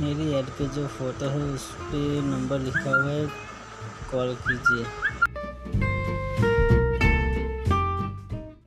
मेरी ऐड पे जो फ़ोटो है उस पर नंबर लिखा हुआ है कॉल कीजिए।